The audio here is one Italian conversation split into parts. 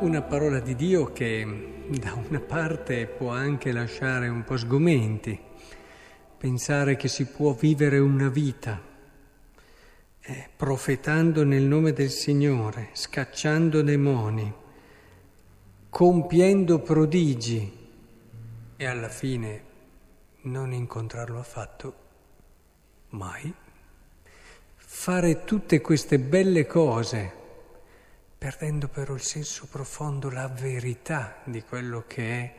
una parola di Dio che da una parte può anche lasciare un po' sgomenti, pensare che si può vivere una vita eh, profetando nel nome del Signore, scacciando demoni, compiendo prodigi e alla fine non incontrarlo affatto, mai. Fare tutte queste belle cose perdendo però il senso profondo, la verità di quello che è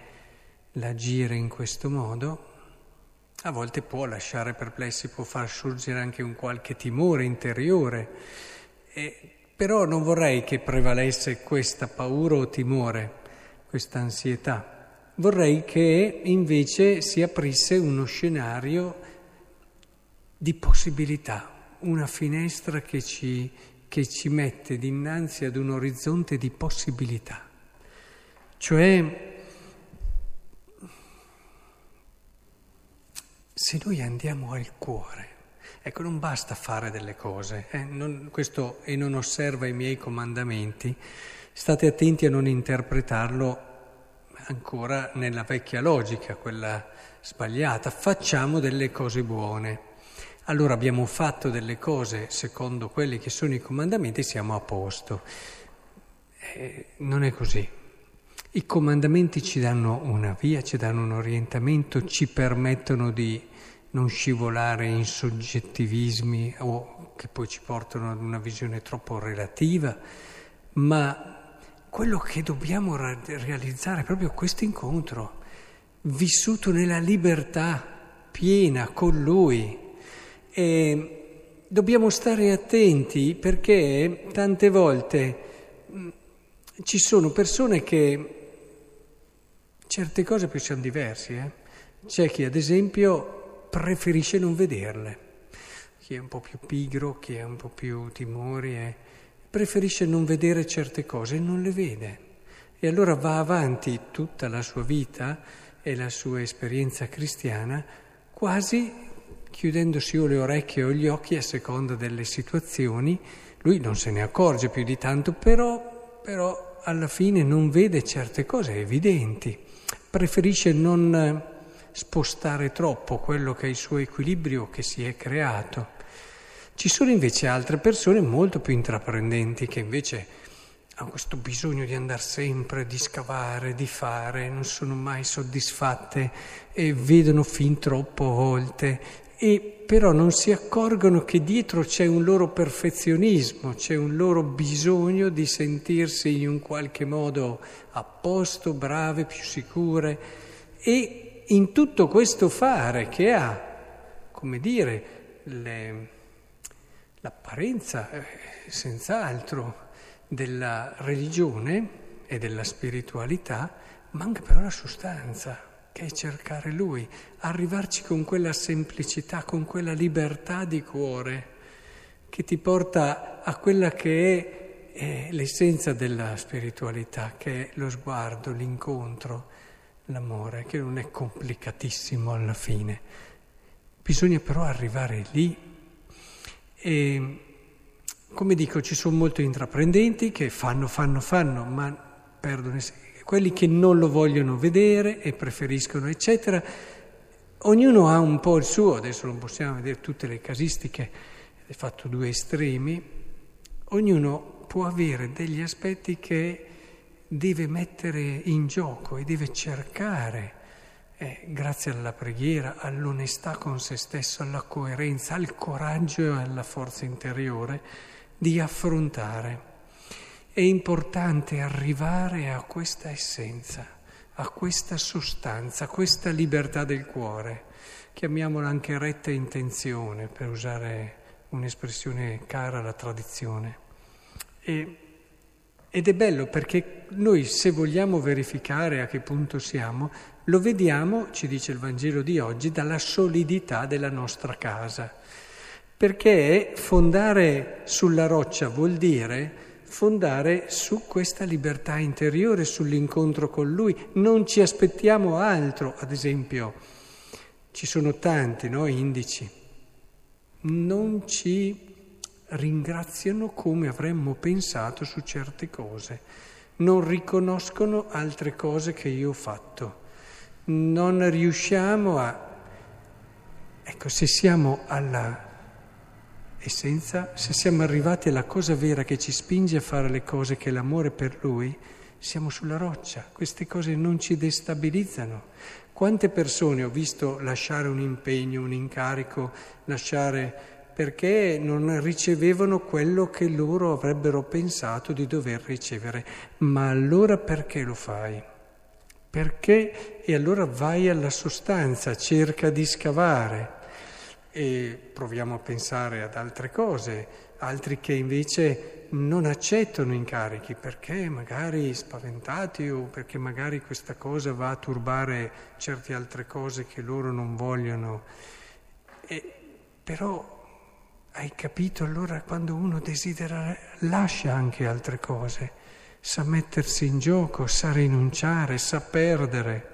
l'agire in questo modo, a volte può lasciare perplessi, può far sorgere anche un qualche timore interiore, e, però non vorrei che prevalesse questa paura o timore, questa ansietà. Vorrei che invece si aprisse uno scenario di possibilità, una finestra che ci che ci mette dinanzi ad un orizzonte di possibilità. Cioè, se noi andiamo al cuore, ecco, non basta fare delle cose, eh, non, questo e non osserva i miei comandamenti, state attenti a non interpretarlo ancora nella vecchia logica, quella sbagliata, facciamo delle cose buone allora abbiamo fatto delle cose secondo quelli che sono i comandamenti e siamo a posto. Eh, non è così. I comandamenti ci danno una via, ci danno un orientamento, ci permettono di non scivolare in soggettivismi o che poi ci portano ad una visione troppo relativa, ma quello che dobbiamo realizzare è proprio questo incontro, vissuto nella libertà piena con Lui e dobbiamo stare attenti perché tante volte mm, ci sono persone che certe cose poi sono diverse. Eh? C'è chi ad esempio preferisce non vederle, chi è un po' più pigro, chi ha un po' più timori, eh? preferisce non vedere certe cose e non le vede. E allora va avanti tutta la sua vita e la sua esperienza cristiana quasi chiudendosi o le orecchie o gli occhi a seconda delle situazioni, lui non se ne accorge più di tanto, però, però alla fine non vede certe cose evidenti, preferisce non eh, spostare troppo quello che è il suo equilibrio che si è creato. Ci sono invece altre persone molto più intraprendenti che invece hanno questo bisogno di andare sempre, di scavare, di fare, non sono mai soddisfatte e vedono fin troppo volte e però non si accorgono che dietro c'è un loro perfezionismo, c'è un loro bisogno di sentirsi in un qualche modo a posto, brave, più sicure. E in tutto questo fare che ha, come dire, le, l'apparenza eh, senz'altro della religione e della spiritualità, manca però la sostanza che è cercare Lui, arrivarci con quella semplicità, con quella libertà di cuore che ti porta a quella che è, è l'essenza della spiritualità, che è lo sguardo, l'incontro, l'amore, che non è complicatissimo alla fine. Bisogna però arrivare lì e, come dico, ci sono molti intraprendenti che fanno, fanno, fanno, ma perdono quelli che non lo vogliono vedere e preferiscono, eccetera. Ognuno ha un po' il suo, adesso non possiamo vedere tutte le casistiche, hai fatto due estremi, ognuno può avere degli aspetti che deve mettere in gioco e deve cercare, eh, grazie alla preghiera, all'onestà con se stesso, alla coerenza, al coraggio e alla forza interiore di affrontare. È importante arrivare a questa essenza, a questa sostanza, a questa libertà del cuore. Chiamiamola anche retta intenzione, per usare un'espressione cara alla tradizione. E, ed è bello perché noi se vogliamo verificare a che punto siamo, lo vediamo, ci dice il Vangelo di oggi, dalla solidità della nostra casa. Perché fondare sulla roccia vuol dire fondare su questa libertà interiore, sull'incontro con Lui. Non ci aspettiamo altro, ad esempio, ci sono tanti no, indici, non ci ringraziano come avremmo pensato su certe cose. non riconoscono altre cose che io ho fatto, non riusciamo a... Ecco, se siamo alla essenza, se siamo arrivati alla cosa vera che ci spinge a fare le cose, che è l'amore per Lui, siamo sulla roccia, queste cose non ci destabilizzano. Quante persone ho visto lasciare un impegno, un incarico, lasciare perché non ricevevano quello che loro avrebbero pensato di dover ricevere. Ma allora perché lo fai? Perché? E allora vai alla sostanza, cerca di scavare e proviamo a pensare ad altre cose, altri che invece non accettano incarichi perché magari spaventati o perché magari questa cosa va a turbare certe altre cose che loro non vogliono. E, però hai capito allora quando uno desidera lascia anche altre cose, sa mettersi in gioco, sa rinunciare, sa perdere.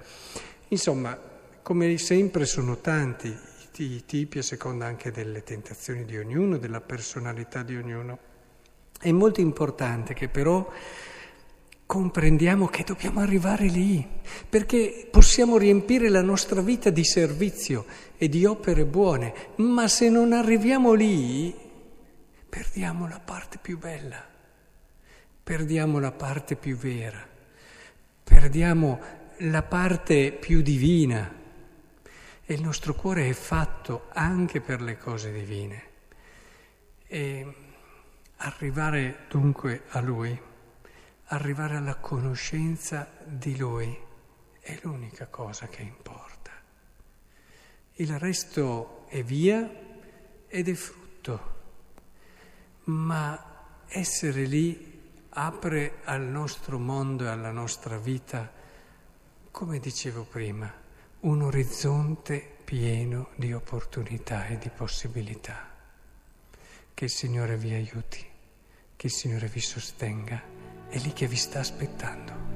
Insomma, come sempre sono tanti i tipi a seconda anche delle tentazioni di ognuno, della personalità di ognuno. È molto importante che però comprendiamo che dobbiamo arrivare lì, perché possiamo riempire la nostra vita di servizio e di opere buone, ma se non arriviamo lì perdiamo la parte più bella, perdiamo la parte più vera, perdiamo la parte più divina e il nostro cuore è fatto anche per le cose divine. E arrivare dunque a Lui, arrivare alla conoscenza di Lui, è l'unica cosa che importa. Il resto è via ed è frutto, ma essere lì apre al nostro mondo e alla nostra vita, come dicevo prima, un orizzonte pieno di opportunità e di possibilità. Che il Signore vi aiuti, che il Signore vi sostenga, è lì che vi sta aspettando.